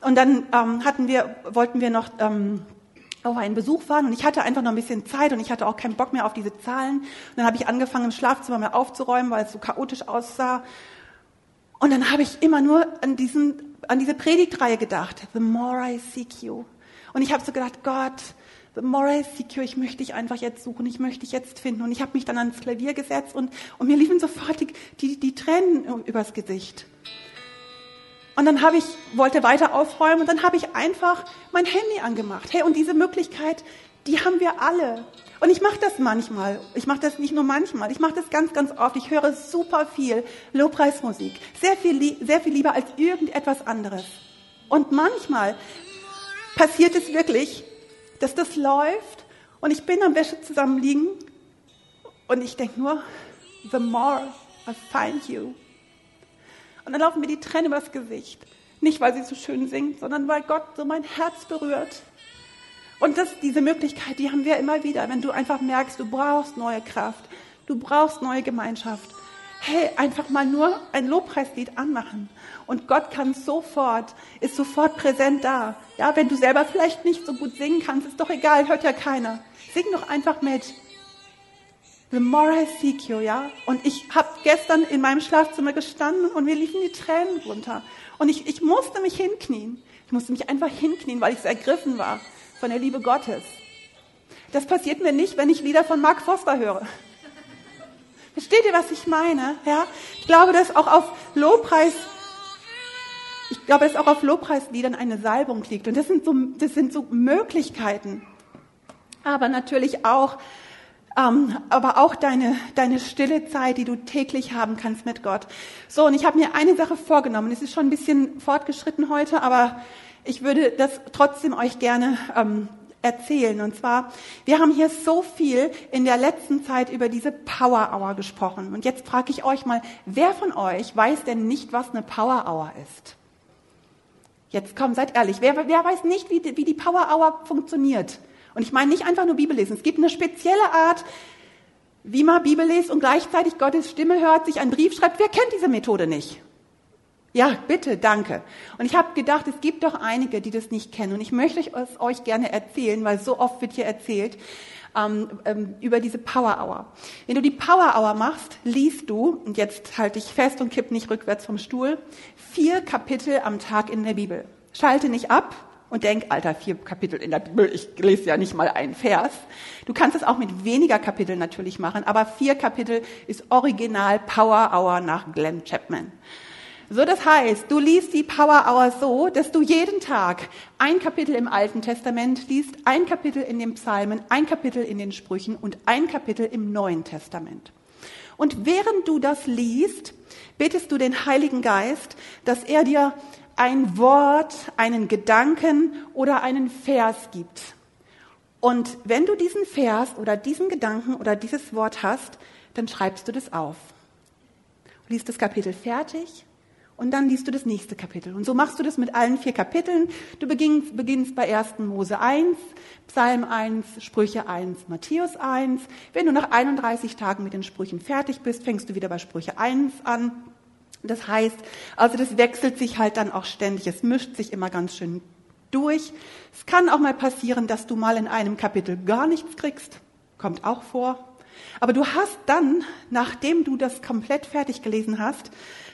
Und dann ähm, hatten wir, wollten wir noch ähm, auf einen Besuch fahren und ich hatte einfach noch ein bisschen Zeit und ich hatte auch keinen Bock mehr auf diese Zahlen. Und dann habe ich angefangen, im Schlafzimmer mehr aufzuräumen, weil es so chaotisch aussah. Und dann habe ich immer nur an, diesen, an diese Predigtreihe gedacht. The more I seek you. Und ich habe so gedacht, Gott, the more I seek you, ich möchte dich einfach jetzt suchen, ich möchte dich jetzt finden. Und ich habe mich dann ans Klavier gesetzt und, und mir liefen sofort die, die, die Tränen übers Gesicht. Und dann habe ich, wollte weiter aufräumen und dann habe ich einfach mein Handy angemacht. Hey, und diese Möglichkeit, die haben wir alle. Und ich mache das manchmal. Ich mache das nicht nur manchmal. Ich mache das ganz, ganz oft. Ich höre super viel Lobpreismusik. Sehr viel, sehr viel lieber als irgendetwas anderes. Und manchmal passiert es wirklich, dass das läuft und ich bin am Wäsche zusammenliegen und ich denke nur, the more I find you, und dann laufen mir die Tränen übers Gesicht. Nicht, weil sie so schön singt, sondern weil Gott so mein Herz berührt. Und das, diese Möglichkeit, die haben wir immer wieder, wenn du einfach merkst, du brauchst neue Kraft, du brauchst neue Gemeinschaft. hey, einfach mal nur ein Lobpreislied anmachen. Und Gott kann sofort, ist sofort präsent da. Ja, wenn du selber vielleicht nicht so gut singen kannst, ist doch egal, hört ja keiner. Sing doch einfach mit. The more I seek you, ja. Und ich habe gestern in meinem Schlafzimmer gestanden und mir liefen die Tränen runter. Und ich, ich musste mich hinknien. Ich musste mich einfach hinknien, weil ich so ergriffen war von der Liebe Gottes. Das passiert mir nicht, wenn ich Lieder von Mark Foster höre. Versteht ihr, was ich meine? Ja? Ich glaube, dass auch auf Lobpreis, ich glaube, dass auch auf Lobpreisliedern eine Salbung liegt. Und das sind so, das sind so Möglichkeiten. Aber natürlich auch, ähm, aber auch deine, deine stille Zeit, die du täglich haben kannst mit Gott. So, und ich habe mir eine Sache vorgenommen. Es ist schon ein bisschen fortgeschritten heute, aber ich würde das trotzdem euch gerne ähm, erzählen. Und zwar, wir haben hier so viel in der letzten Zeit über diese Power Hour gesprochen. Und jetzt frage ich euch mal, wer von euch weiß denn nicht, was eine Power Hour ist? Jetzt komm, seid ehrlich. Wer, wer weiß nicht, wie, wie die Power Hour funktioniert? Und ich meine nicht einfach nur Bibel lesen. Es gibt eine spezielle Art, wie man Bibel liest und gleichzeitig Gottes Stimme hört, sich einen Brief schreibt. Wer kennt diese Methode nicht? Ja, bitte, danke. Und ich habe gedacht, es gibt doch einige, die das nicht kennen. Und ich möchte es euch gerne erzählen, weil so oft wird hier erzählt ähm, ähm, über diese Power Hour. Wenn du die Power Hour machst, liest du, und jetzt halte ich fest und kipp nicht rückwärts vom Stuhl, vier Kapitel am Tag in der Bibel. Schalte nicht ab und denk, Alter, vier Kapitel in der Bibel, ich lese ja nicht mal einen Vers. Du kannst es auch mit weniger Kapiteln natürlich machen, aber vier Kapitel ist original Power Hour nach Glenn Chapman. So, das heißt, du liest die Power Hour so, dass du jeden Tag ein Kapitel im Alten Testament liest, ein Kapitel in den Psalmen, ein Kapitel in den Sprüchen und ein Kapitel im Neuen Testament. Und während du das liest, bittest du den Heiligen Geist, dass er dir ein Wort, einen Gedanken oder einen Vers gibt. Und wenn du diesen Vers oder diesen Gedanken oder dieses Wort hast, dann schreibst du das auf. liest das Kapitel fertig und dann liest du das nächste Kapitel. Und so machst du das mit allen vier Kapiteln. Du beginnst, beginnst bei 1. Mose 1, Psalm 1, Sprüche 1, Matthäus 1. Wenn du nach 31 Tagen mit den Sprüchen fertig bist, fängst du wieder bei Sprüche 1 an. Das heißt, also das wechselt sich halt dann auch ständig. Es mischt sich immer ganz schön durch. Es kann auch mal passieren, dass du mal in einem Kapitel gar nichts kriegst. Kommt auch vor. Aber du hast dann, nachdem du das komplett fertig gelesen hast,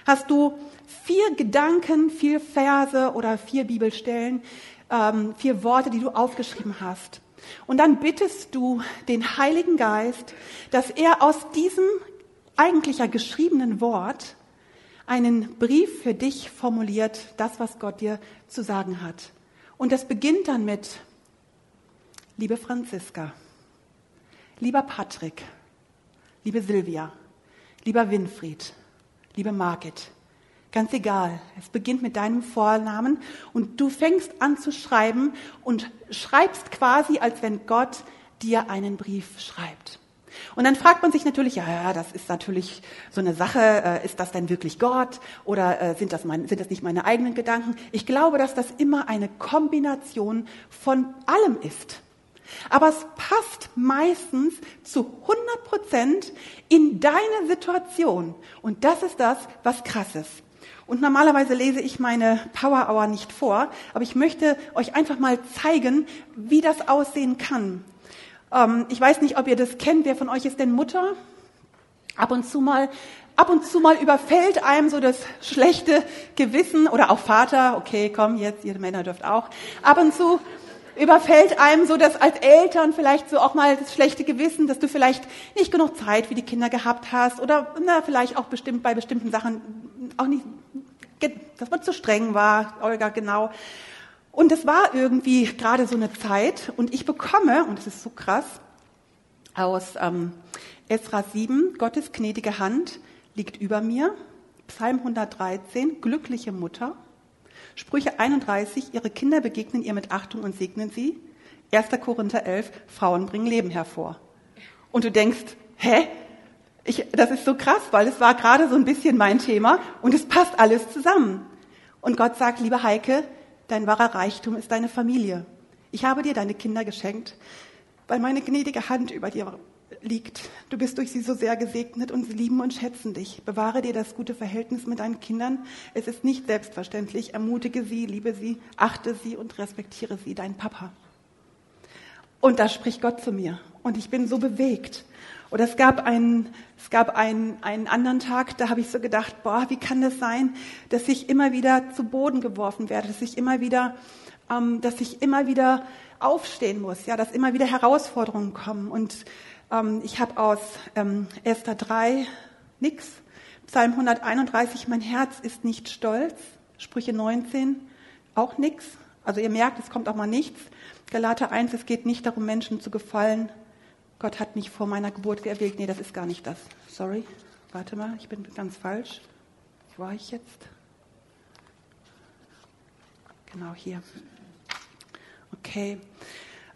hast du vier Gedanken, vier Verse oder vier Bibelstellen, ähm, vier Worte, die du aufgeschrieben hast. Und dann bittest du den Heiligen Geist, dass er aus diesem eigentlich ja geschriebenen Wort einen Brief für dich formuliert, das, was Gott dir zu sagen hat. Und das beginnt dann mit, liebe Franziska, lieber Patrick, liebe Silvia, lieber Winfried, liebe Margit, ganz egal, es beginnt mit deinem Vornamen und du fängst an zu schreiben und schreibst quasi, als wenn Gott dir einen Brief schreibt. Und dann fragt man sich natürlich, ja, ja, das ist natürlich so eine Sache, äh, ist das denn wirklich Gott oder äh, sind, das mein, sind das nicht meine eigenen Gedanken? Ich glaube, dass das immer eine Kombination von allem ist. Aber es passt meistens zu 100 Prozent in deine Situation. Und das ist das, was krass ist. Und normalerweise lese ich meine Power Hour nicht vor, aber ich möchte euch einfach mal zeigen, wie das aussehen kann. Ähm, ich weiß nicht, ob ihr das kennt. Wer von euch ist denn Mutter? Ab und zu mal, ab und zu mal überfällt einem so das schlechte Gewissen oder auch Vater. Okay, komm jetzt, ihr Männer dürft auch. Ab und zu überfällt einem so das als Eltern vielleicht so auch mal das schlechte Gewissen, dass du vielleicht nicht genug Zeit für die Kinder gehabt hast oder na, vielleicht auch bestimmt bei bestimmten Sachen auch nicht, dass man zu streng war, Olga, genau. Und es war irgendwie gerade so eine Zeit und ich bekomme, und es ist so krass, aus ähm, Esra 7, Gottes gnädige Hand liegt über mir, Psalm 113, glückliche Mutter, Sprüche 31, ihre Kinder begegnen ihr mit Achtung und segnen sie. 1. Korinther 11, Frauen bringen Leben hervor. Und du denkst, hä? Ich, das ist so krass, weil es war gerade so ein bisschen mein Thema und es passt alles zusammen. Und Gott sagt, liebe Heike, dein wahrer Reichtum ist deine Familie. Ich habe dir deine Kinder geschenkt, weil meine gnädige Hand über dir liegt. Du bist durch sie so sehr gesegnet und sie lieben und schätzen dich. Bewahre dir das gute Verhältnis mit deinen Kindern. Es ist nicht selbstverständlich. Ermutige sie, liebe sie, achte sie und respektiere sie, dein Papa. Und da spricht Gott zu mir. Und ich bin so bewegt. Oder es gab einen, es gab einen, einen anderen Tag, da habe ich so gedacht, boah, wie kann das sein, dass ich immer wieder zu Boden geworfen werde, dass ich immer wieder, ähm, dass ich immer wieder aufstehen muss, ja, dass immer wieder Herausforderungen kommen. Und ähm, ich habe aus ähm, Esther 3 nix, Psalm 131, mein Herz ist nicht stolz, Sprüche 19 auch nix. Also ihr merkt, es kommt auch mal nichts. Galater 1, es geht nicht darum, Menschen zu gefallen. Gott hat mich vor meiner Geburt erwählt. Nee, das ist gar nicht das. Sorry. Warte mal, ich bin ganz falsch. Wo war ich jetzt? Genau hier. Okay.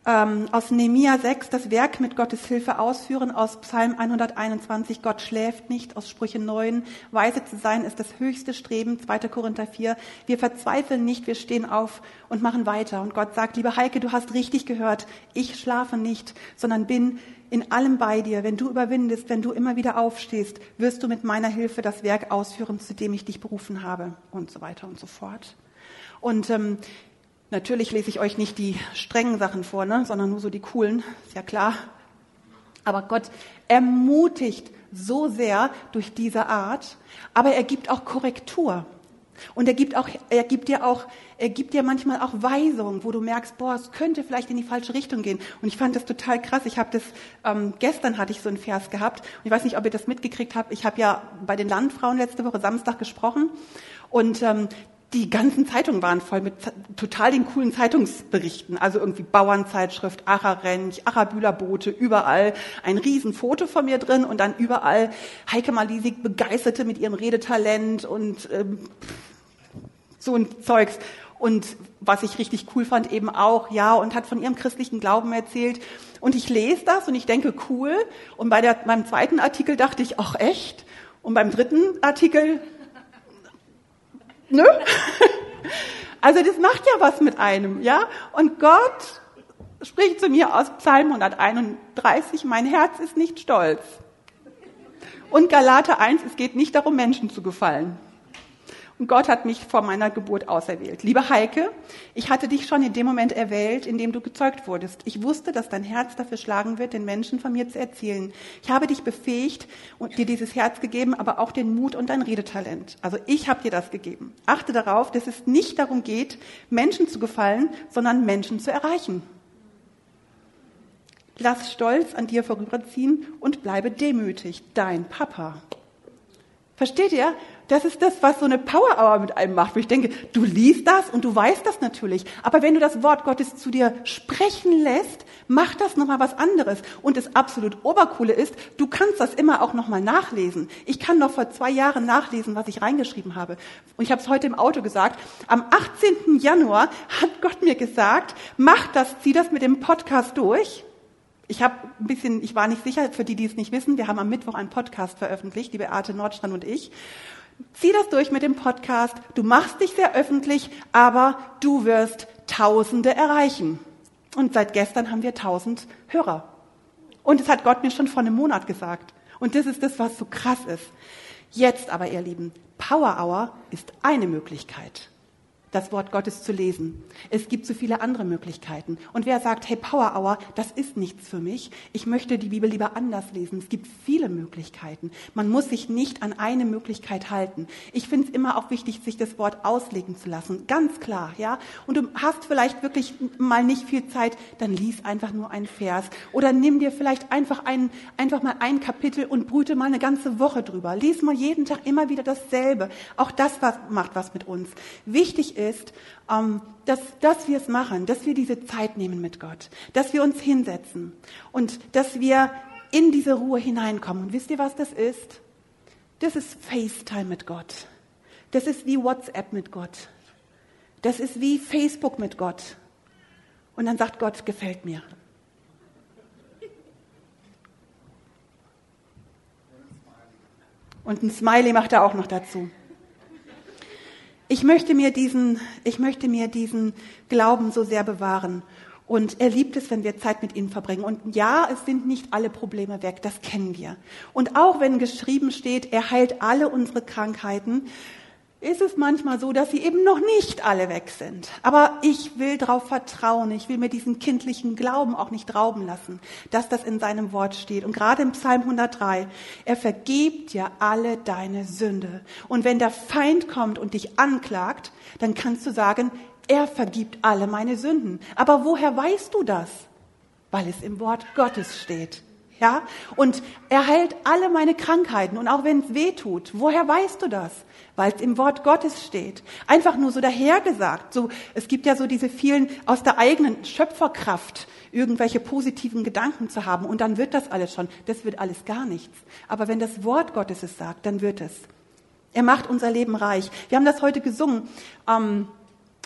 Ähm, aus Nehemia 6 das Werk mit Gottes Hilfe ausführen, aus Psalm 121 Gott schläft nicht, aus Sprüche 9 weise zu sein ist das höchste Streben, 2. Korinther 4 wir verzweifeln nicht, wir stehen auf und machen weiter und Gott sagt, liebe Heike, du hast richtig gehört, ich schlafe nicht, sondern bin in allem bei dir. Wenn du überwindest, wenn du immer wieder aufstehst, wirst du mit meiner Hilfe das Werk ausführen, zu dem ich dich berufen habe und so weiter und so fort. Und ähm, Natürlich lese ich euch nicht die strengen Sachen vor, ne, sondern nur so die coolen, ist ja klar. Aber Gott ermutigt so sehr durch diese Art, aber er gibt auch Korrektur. Und er gibt auch, er gibt dir auch, er gibt dir manchmal auch Weisungen, wo du merkst, boah, es könnte vielleicht in die falsche Richtung gehen. Und ich fand das total krass. Ich habe das ähm, gestern hatte ich so einen Vers gehabt. Und ich weiß nicht, ob ihr das mitgekriegt habt. Ich habe ja bei den Landfrauen letzte Woche Samstag gesprochen und ähm, die ganzen Zeitungen waren voll mit total den coolen Zeitungsberichten. Also irgendwie Bauernzeitschrift, Acherrench, Achterbühlerboote, überall ein Riesenfoto von mir drin und dann überall Heike Malisik begeisterte mit ihrem Redetalent und ähm, so ein Zeugs. Und was ich richtig cool fand, eben auch, ja, und hat von ihrem christlichen Glauben erzählt. Und ich lese das und ich denke, cool. Und bei der, beim zweiten Artikel dachte ich, ach echt? Und beim dritten Artikel Nö? Also das macht ja was mit einem, ja? Und Gott spricht zu mir aus Psalm 131, mein Herz ist nicht stolz. Und Galater 1, es geht nicht darum, Menschen zu gefallen. Und Gott hat mich vor meiner Geburt auserwählt. Liebe Heike, ich hatte dich schon in dem Moment erwählt, in dem du gezeugt wurdest. Ich wusste, dass dein Herz dafür schlagen wird, den Menschen von mir zu erzählen. Ich habe dich befähigt und dir dieses Herz gegeben, aber auch den Mut und dein Redetalent. Also ich habe dir das gegeben. Achte darauf, dass es nicht darum geht, Menschen zu gefallen, sondern Menschen zu erreichen. Lass Stolz an dir vorüberziehen und bleibe demütig. Dein Papa. Versteht ihr? Das ist das, was so eine Power Hour mit einem macht, ich denke, du liest das und du weißt das natürlich. Aber wenn du das Wort Gottes zu dir sprechen lässt, macht das nochmal was anderes. Und das absolut Obercoole ist, du kannst das immer auch nochmal nachlesen. Ich kann noch vor zwei Jahren nachlesen, was ich reingeschrieben habe. Und ich habe es heute im Auto gesagt. Am 18. Januar hat Gott mir gesagt, mach das, zieh das mit dem Podcast durch. Ich habe ein bisschen, ich war nicht sicher, für die, die es nicht wissen, wir haben am Mittwoch einen Podcast veröffentlicht, die Beate Nordstrand und ich. Zieh das durch mit dem Podcast. Du machst dich sehr öffentlich, aber du wirst Tausende erreichen. Und seit gestern haben wir tausend Hörer. Und das hat Gott mir schon vor einem Monat gesagt. Und das ist das, was so krass ist. Jetzt aber, ihr Lieben, Power Hour ist eine Möglichkeit das Wort Gottes zu lesen. Es gibt so viele andere Möglichkeiten. Und wer sagt, hey, Power Hour, das ist nichts für mich. Ich möchte die Bibel lieber anders lesen. Es gibt viele Möglichkeiten. Man muss sich nicht an eine Möglichkeit halten. Ich finde es immer auch wichtig, sich das Wort auslegen zu lassen. Ganz klar, ja. Und du hast vielleicht wirklich mal nicht viel Zeit, dann lies einfach nur einen Vers. Oder nimm dir vielleicht einfach ein, einfach mal ein Kapitel und brüte mal eine ganze Woche drüber. Lies mal jeden Tag immer wieder dasselbe. Auch das macht was mit uns. Wichtig ähm, dass, dass wir es machen, dass wir diese Zeit nehmen mit Gott, dass wir uns hinsetzen und dass wir in diese Ruhe hineinkommen. Und wisst ihr, was das ist? Das ist FaceTime mit Gott. Das ist wie WhatsApp mit Gott. Das ist wie Facebook mit Gott. Und dann sagt Gott, gefällt mir. Und ein Smiley macht er auch noch dazu. Ich möchte mir diesen, ich möchte mir diesen Glauben so sehr bewahren. Und er liebt es, wenn wir Zeit mit ihm verbringen. Und ja, es sind nicht alle Probleme weg, das kennen wir. Und auch wenn geschrieben steht, er heilt alle unsere Krankheiten, ist es manchmal so, dass sie eben noch nicht alle weg sind. Aber ich will darauf vertrauen, ich will mir diesen kindlichen Glauben auch nicht rauben lassen, dass das in seinem Wort steht. Und gerade im Psalm 103, er vergibt dir alle deine Sünde. Und wenn der Feind kommt und dich anklagt, dann kannst du sagen, er vergibt alle meine Sünden. Aber woher weißt du das? Weil es im Wort Gottes steht. Ja? Und er heilt alle meine Krankheiten. Und auch wenn es weh tut, woher weißt du das? Weil es im Wort Gottes steht. Einfach nur so dahergesagt. So, es gibt ja so diese vielen aus der eigenen Schöpferkraft irgendwelche positiven Gedanken zu haben. Und dann wird das alles schon. Das wird alles gar nichts. Aber wenn das Wort Gottes es sagt, dann wird es. Er macht unser Leben reich. Wir haben das heute gesungen. Ähm,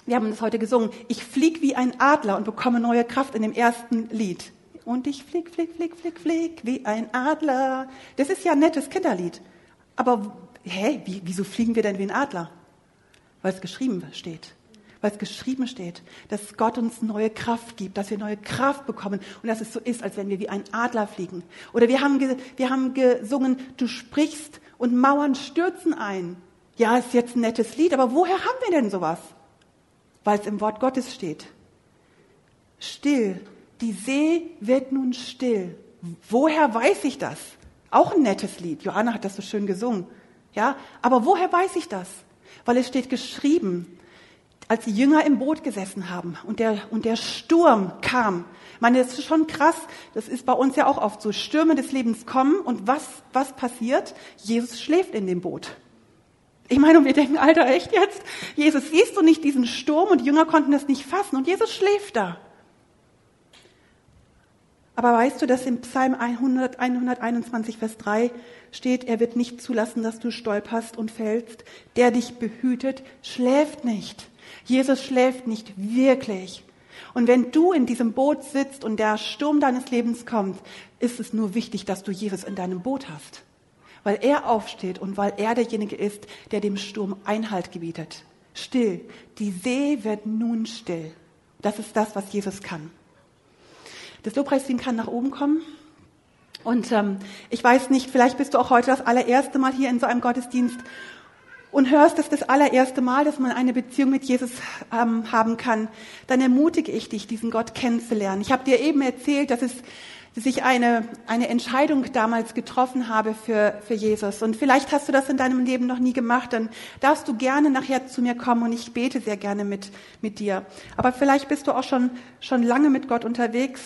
wir haben das heute gesungen. Ich flieg wie ein Adler und bekomme neue Kraft in dem ersten Lied. Und ich flieg, flieg, flieg, flieg, flieg wie ein Adler. Das ist ja ein nettes Kinderlied. Aber, hä, wie, wieso fliegen wir denn wie ein Adler? Weil es geschrieben steht. Weil es geschrieben steht, dass Gott uns neue Kraft gibt, dass wir neue Kraft bekommen und dass es so ist, als wenn wir wie ein Adler fliegen. Oder wir haben, wir haben gesungen, du sprichst und Mauern stürzen ein. Ja, ist jetzt ein nettes Lied, aber woher haben wir denn sowas? weil es im Wort Gottes steht. Still. Die See wird nun still. Woher weiß ich das? Auch ein nettes Lied. Johanna hat das so schön gesungen. Ja, aber woher weiß ich das? Weil es steht geschrieben, als die Jünger im Boot gesessen haben und der, und der Sturm kam. Ich meine, das ist schon krass. Das ist bei uns ja auch oft so. Stürme des Lebens kommen und was, was passiert? Jesus schläft in dem Boot. Ich meine, und wir denken, Alter, echt jetzt? Jesus, siehst du nicht diesen Sturm? Und die Jünger konnten das nicht fassen. Und Jesus schläft da. Aber weißt du, dass im Psalm 100, 121, Vers 3 steht, er wird nicht zulassen, dass du stolperst und fällst. Der dich behütet, schläft nicht. Jesus schläft nicht wirklich. Und wenn du in diesem Boot sitzt und der Sturm deines Lebens kommt, ist es nur wichtig, dass du Jesus in deinem Boot hast weil er aufsteht und weil er derjenige ist, der dem Sturm Einhalt gebietet. Still. Die See wird nun still. Das ist das, was Jesus kann. Das Lobpreisteam kann nach oben kommen. Und ähm, ich weiß nicht, vielleicht bist du auch heute das allererste Mal hier in so einem Gottesdienst und hörst es das allererste Mal, dass man eine Beziehung mit Jesus ähm, haben kann. Dann ermutige ich dich, diesen Gott kennenzulernen. Ich habe dir eben erzählt, dass es dass ich eine, eine Entscheidung damals getroffen habe für, für Jesus. Und vielleicht hast du das in deinem Leben noch nie gemacht, dann darfst du gerne nachher zu mir kommen und ich bete sehr gerne mit, mit dir. Aber vielleicht bist du auch schon, schon lange mit Gott unterwegs.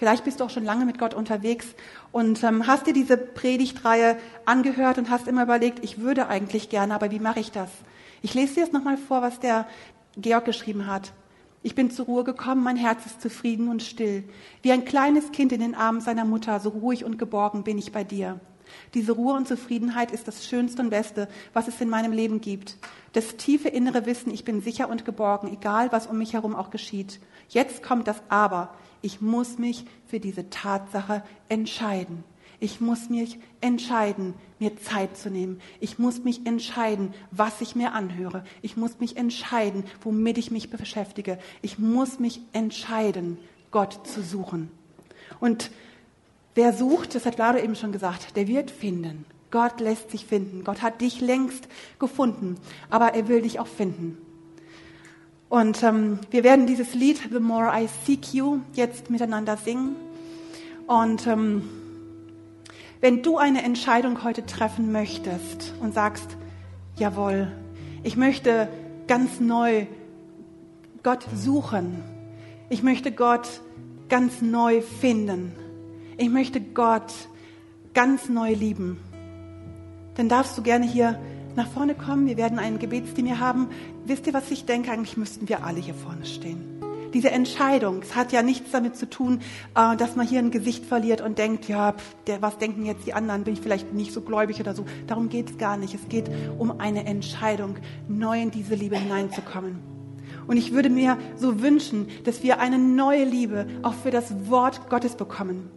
Vielleicht bist du auch schon lange mit Gott unterwegs und ähm, hast dir diese Predigtreihe angehört und hast immer überlegt, ich würde eigentlich gerne, aber wie mache ich das? Ich lese dir jetzt nochmal vor, was der Georg geschrieben hat. Ich bin zur Ruhe gekommen, mein Herz ist zufrieden und still. Wie ein kleines Kind in den Armen seiner Mutter, so ruhig und geborgen bin ich bei dir. Diese Ruhe und Zufriedenheit ist das Schönste und Beste, was es in meinem Leben gibt. Das tiefe innere Wissen, ich bin sicher und geborgen, egal was um mich herum auch geschieht. Jetzt kommt das Aber. Ich muss mich für diese Tatsache entscheiden. Ich muss mich entscheiden, mir Zeit zu nehmen. Ich muss mich entscheiden, was ich mir anhöre. Ich muss mich entscheiden, womit ich mich beschäftige. Ich muss mich entscheiden, Gott zu suchen. Und wer sucht, das hat Lado eben schon gesagt, der wird finden. Gott lässt sich finden. Gott hat dich längst gefunden, aber er will dich auch finden. Und ähm, wir werden dieses Lied The More I Seek You jetzt miteinander singen. Und ähm, wenn du eine Entscheidung heute treffen möchtest und sagst, jawohl, ich möchte ganz neu Gott suchen, ich möchte Gott ganz neu finden, ich möchte Gott ganz neu lieben, dann darfst du gerne hier nach vorne kommen. Wir werden einen hier haben. Wisst ihr, was ich denke? Eigentlich müssten wir alle hier vorne stehen diese Entscheidung, es hat ja nichts damit zu tun, äh, dass man hier ein Gesicht verliert und denkt, ja, der, was denken jetzt die anderen, bin ich vielleicht nicht so gläubig oder so. Darum geht es gar nicht. Es geht um eine Entscheidung, neu in diese Liebe hineinzukommen. Und ich würde mir so wünschen, dass wir eine neue Liebe auch für das Wort Gottes bekommen.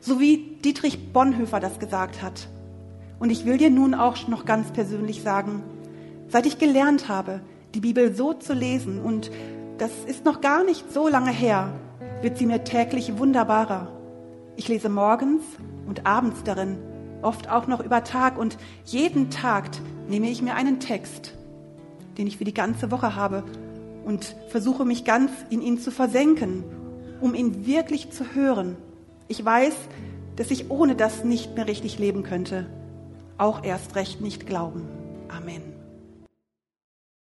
So wie Dietrich Bonhoeffer das gesagt hat. Und ich will dir nun auch noch ganz persönlich sagen, seit ich gelernt habe, die Bibel so zu lesen und das ist noch gar nicht so lange her, wird sie mir täglich wunderbarer. Ich lese morgens und abends darin, oft auch noch über Tag und jeden Tag nehme ich mir einen Text, den ich für die ganze Woche habe und versuche mich ganz in ihn zu versenken, um ihn wirklich zu hören. Ich weiß, dass ich ohne das nicht mehr richtig leben könnte, auch erst recht nicht glauben. Amen.